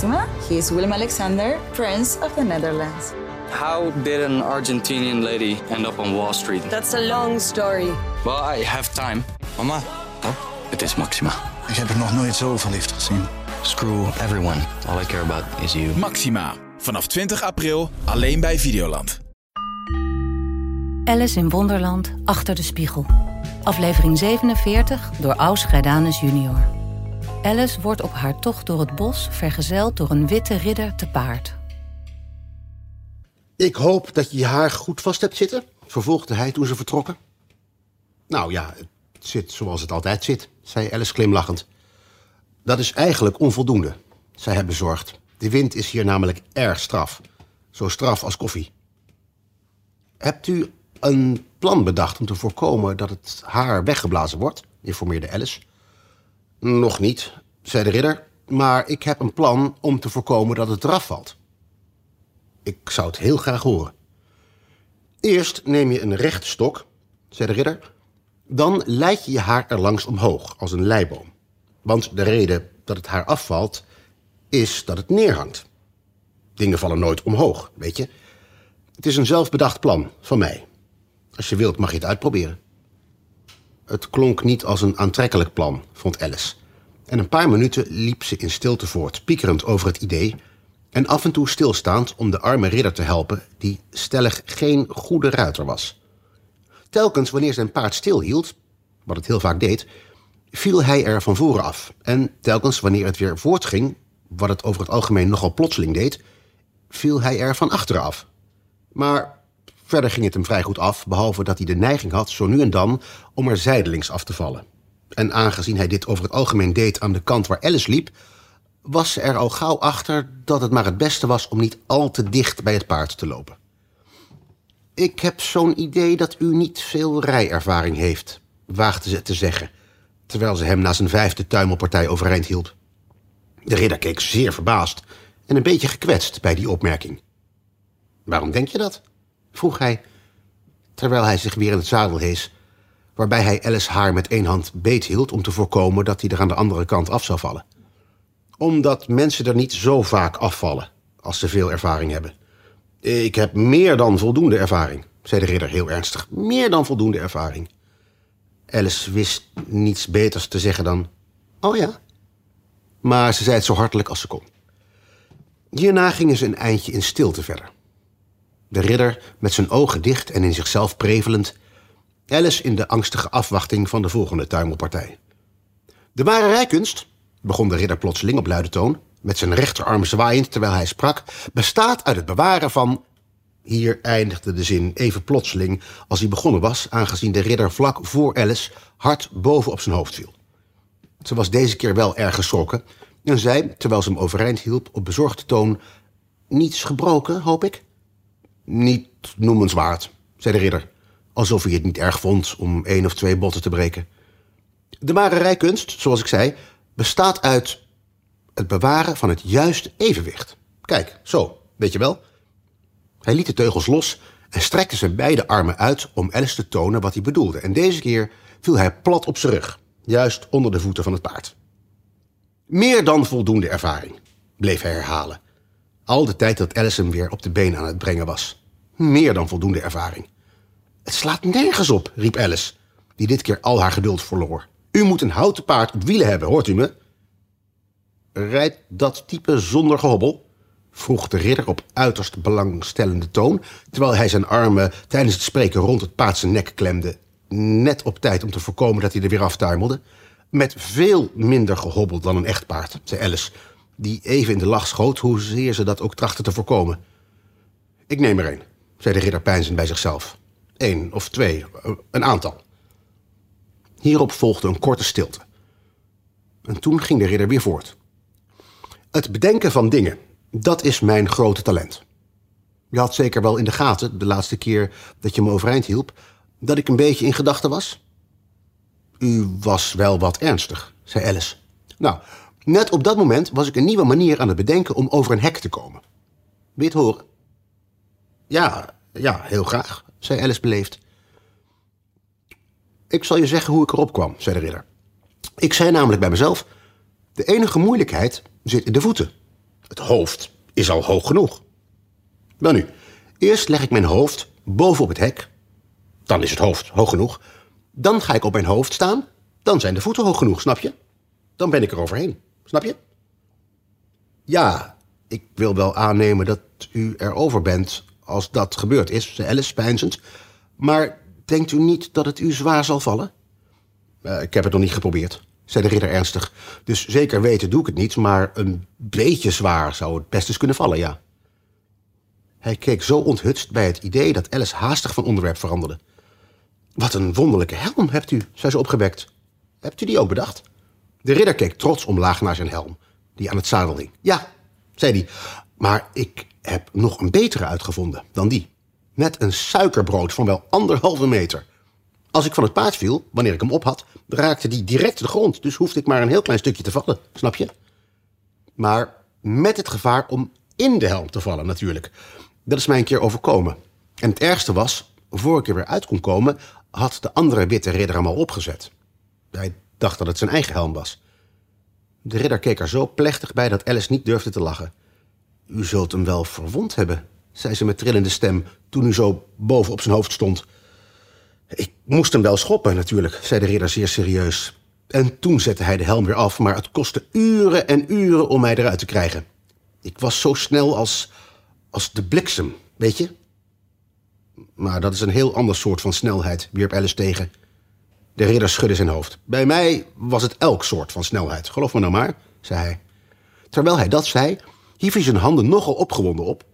Maxima. He is Willem Alexander, Prince of the Netherlands. How did an Argentinian lady end up on Wall Street? That's a long story. Well, I have time. Mama, Oh, het is Maxima. ik heb er nog nooit zo verliefd gezien. Screw everyone. All I care about is you. Maxima. Vanaf 20 april alleen bij Videoland. Alice in Wonderland achter de spiegel. Aflevering 47 door Aus Grijdanus junior. Alice wordt op haar tocht door het bos vergezeld door een witte ridder te paard. Ik hoop dat je je haar goed vast hebt zitten, vervolgde hij toen ze vertrokken. Nou ja, het zit zoals het altijd zit, zei Alice glimlachend. Dat is eigenlijk onvoldoende, zei hij bezorgd. De wind is hier namelijk erg straf. Zo straf als koffie. Hebt u een plan bedacht om te voorkomen dat het haar weggeblazen wordt? informeerde Alice. Nog niet, zei de ridder. Maar ik heb een plan om te voorkomen dat het eraf valt. Ik zou het heel graag horen. Eerst neem je een rechte stok, zei de ridder. Dan leid je je haar er langs omhoog, als een leiboom. Want de reden dat het haar afvalt, is dat het neerhangt. Dingen vallen nooit omhoog, weet je. Het is een zelfbedacht plan van mij. Als je wilt, mag je het uitproberen. Het klonk niet als een aantrekkelijk plan, vond Alice. En een paar minuten liep ze in stilte voort, piekerend over het idee... en af en toe stilstaand om de arme ridder te helpen... die stellig geen goede ruiter was. Telkens wanneer zijn paard stilhield, wat het heel vaak deed... viel hij er van voren af. En telkens wanneer het weer voortging... wat het over het algemeen nogal plotseling deed... viel hij er van achteren af. Maar verder ging het hem vrij goed af... behalve dat hij de neiging had zo nu en dan om er zijdelings af te vallen. En aangezien hij dit over het algemeen deed aan de kant waar Alice liep... was ze er al gauw achter dat het maar het beste was... om niet al te dicht bij het paard te lopen. Ik heb zo'n idee dat u niet veel rijervaring heeft... waagde ze te zeggen... terwijl ze hem na zijn vijfde tuimelpartij overeind hielp. De ridder keek zeer verbaasd en een beetje gekwetst bij die opmerking. Waarom denk je dat? Vroeg hij, terwijl hij zich weer in het zadel hees, waarbij hij Alice haar met één hand beethield om te voorkomen dat hij er aan de andere kant af zou vallen. Omdat mensen er niet zo vaak afvallen als ze veel ervaring hebben. Ik heb meer dan voldoende ervaring, zei de ridder heel ernstig. Meer dan voldoende ervaring. Alice wist niets beters te zeggen dan: Oh ja. Maar ze zei het zo hartelijk als ze kon. Hierna gingen ze een eindje in stilte verder. De ridder met zijn ogen dicht en in zichzelf prevelend. Alice in de angstige afwachting van de volgende tuimelpartij. De ware rijkunst, begon de ridder plotseling op luide toon, met zijn rechterarm zwaaiend terwijl hij sprak, bestaat uit het bewaren van. Hier eindigde de zin even plotseling als hij begonnen was, aangezien de ridder vlak voor Alice hard boven op zijn hoofd viel. Ze was deze keer wel erg geschrokken en zei, terwijl ze hem overeind hielp, op bezorgde toon: Niets gebroken, hoop ik? Niet noemenswaard, zei de ridder, alsof hij het niet erg vond om één of twee botten te breken. De ware rijkunst, zoals ik zei, bestaat uit het bewaren van het juiste evenwicht. Kijk, zo, weet je wel? Hij liet de teugels los en strekte zijn beide armen uit om Alice te tonen wat hij bedoelde. En deze keer viel hij plat op zijn rug, juist onder de voeten van het paard. Meer dan voldoende ervaring, bleef hij herhalen. Al de tijd dat Alice hem weer op de been aan het brengen was. Meer dan voldoende ervaring. Het slaat nergens op, riep Alice, die dit keer al haar geduld verloor. U moet een houten paard op wielen hebben, hoort u me? Rijdt dat type zonder gehobbel? vroeg de ridder op uiterst belangstellende toon, terwijl hij zijn armen tijdens het spreken rond het paard zijn nek klemde, net op tijd om te voorkomen dat hij er weer aftuimelde. Met veel minder gehobbel dan een echt paard, zei Alice, die even in de lach schoot, hoezeer ze dat ook trachtte te voorkomen. Ik neem er een, zei de ridder peinzend bij zichzelf. Eén of twee, een aantal. Hierop volgde een korte stilte. En toen ging de ridder weer voort. Het bedenken van dingen, dat is mijn grote talent. Je had zeker wel in de gaten, de laatste keer dat je me overeind hielp, dat ik een beetje in gedachten was? U was wel wat ernstig, zei Alice. Nou, net op dat moment was ik een nieuwe manier aan het bedenken om over een hek te komen. Het horen? Ja, ja, heel graag, zei Alice beleefd. Ik zal je zeggen hoe ik erop kwam, zei de ridder. Ik zei namelijk bij mezelf: De enige moeilijkheid zit in de voeten. Het hoofd is al hoog genoeg. Wel nu, eerst leg ik mijn hoofd boven op het hek. Dan is het hoofd hoog genoeg. Dan ga ik op mijn hoofd staan. Dan zijn de voeten hoog genoeg, snap je? Dan ben ik er overheen, snap je? Ja, ik wil wel aannemen dat u erover bent als dat gebeurd is, zei Alice pijnzend. Maar denkt u niet dat het u zwaar zal vallen? Uh, ik heb het nog niet geprobeerd, zei de ridder ernstig. Dus zeker weten doe ik het niet, maar een beetje zwaar zou het best eens kunnen vallen, ja. Hij keek zo onthutst bij het idee dat Alice haastig van onderwerp veranderde. Wat een wonderlijke helm hebt u, zei ze opgewekt. Hebt u die ook bedacht? De ridder keek trots omlaag naar zijn helm, die aan het zadel hing. Ja, zei hij, maar ik heb nog een betere uitgevonden dan die. Net een suikerbrood van wel anderhalve meter. Als ik van het paard viel, wanneer ik hem op had, raakte die direct de grond. Dus hoefde ik maar een heel klein stukje te vallen, snap je? Maar met het gevaar om in de helm te vallen, natuurlijk. Dat is mij een keer overkomen. En het ergste was, voor ik er weer uit kon komen, had de andere witte ridder hem al opgezet. Hij dacht dat het zijn eigen helm was. De ridder keek er zo plechtig bij dat Alice niet durfde te lachen. U zult hem wel verwond hebben, zei ze met trillende stem toen u zo boven op zijn hoofd stond. Ik moest hem wel schoppen, natuurlijk, zei de ridder zeer serieus. En toen zette hij de helm weer af, maar het kostte uren en uren om mij eruit te krijgen. Ik was zo snel als, als de bliksem, weet je? Maar dat is een heel ander soort van snelheid, wierp Alice tegen. De ridder schudde zijn hoofd. Bij mij was het elk soort van snelheid, geloof me nou maar, zei hij. Terwijl hij dat zei, hief hij zijn handen nogal opgewonden op,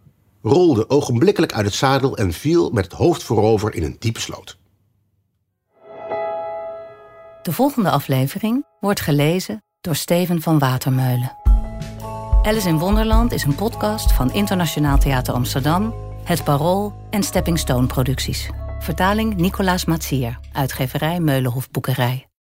rolde ogenblikkelijk uit het zadel en viel met het hoofd voorover in een diepe sloot. De volgende aflevering wordt gelezen door Steven van Watermeulen. Alice in Wonderland is een podcast van Internationaal Theater Amsterdam, Het Parool en Stepping Stone Producties. Vertaling Nicolaas Matsier, uitgeverij Meulenhof Boekerij.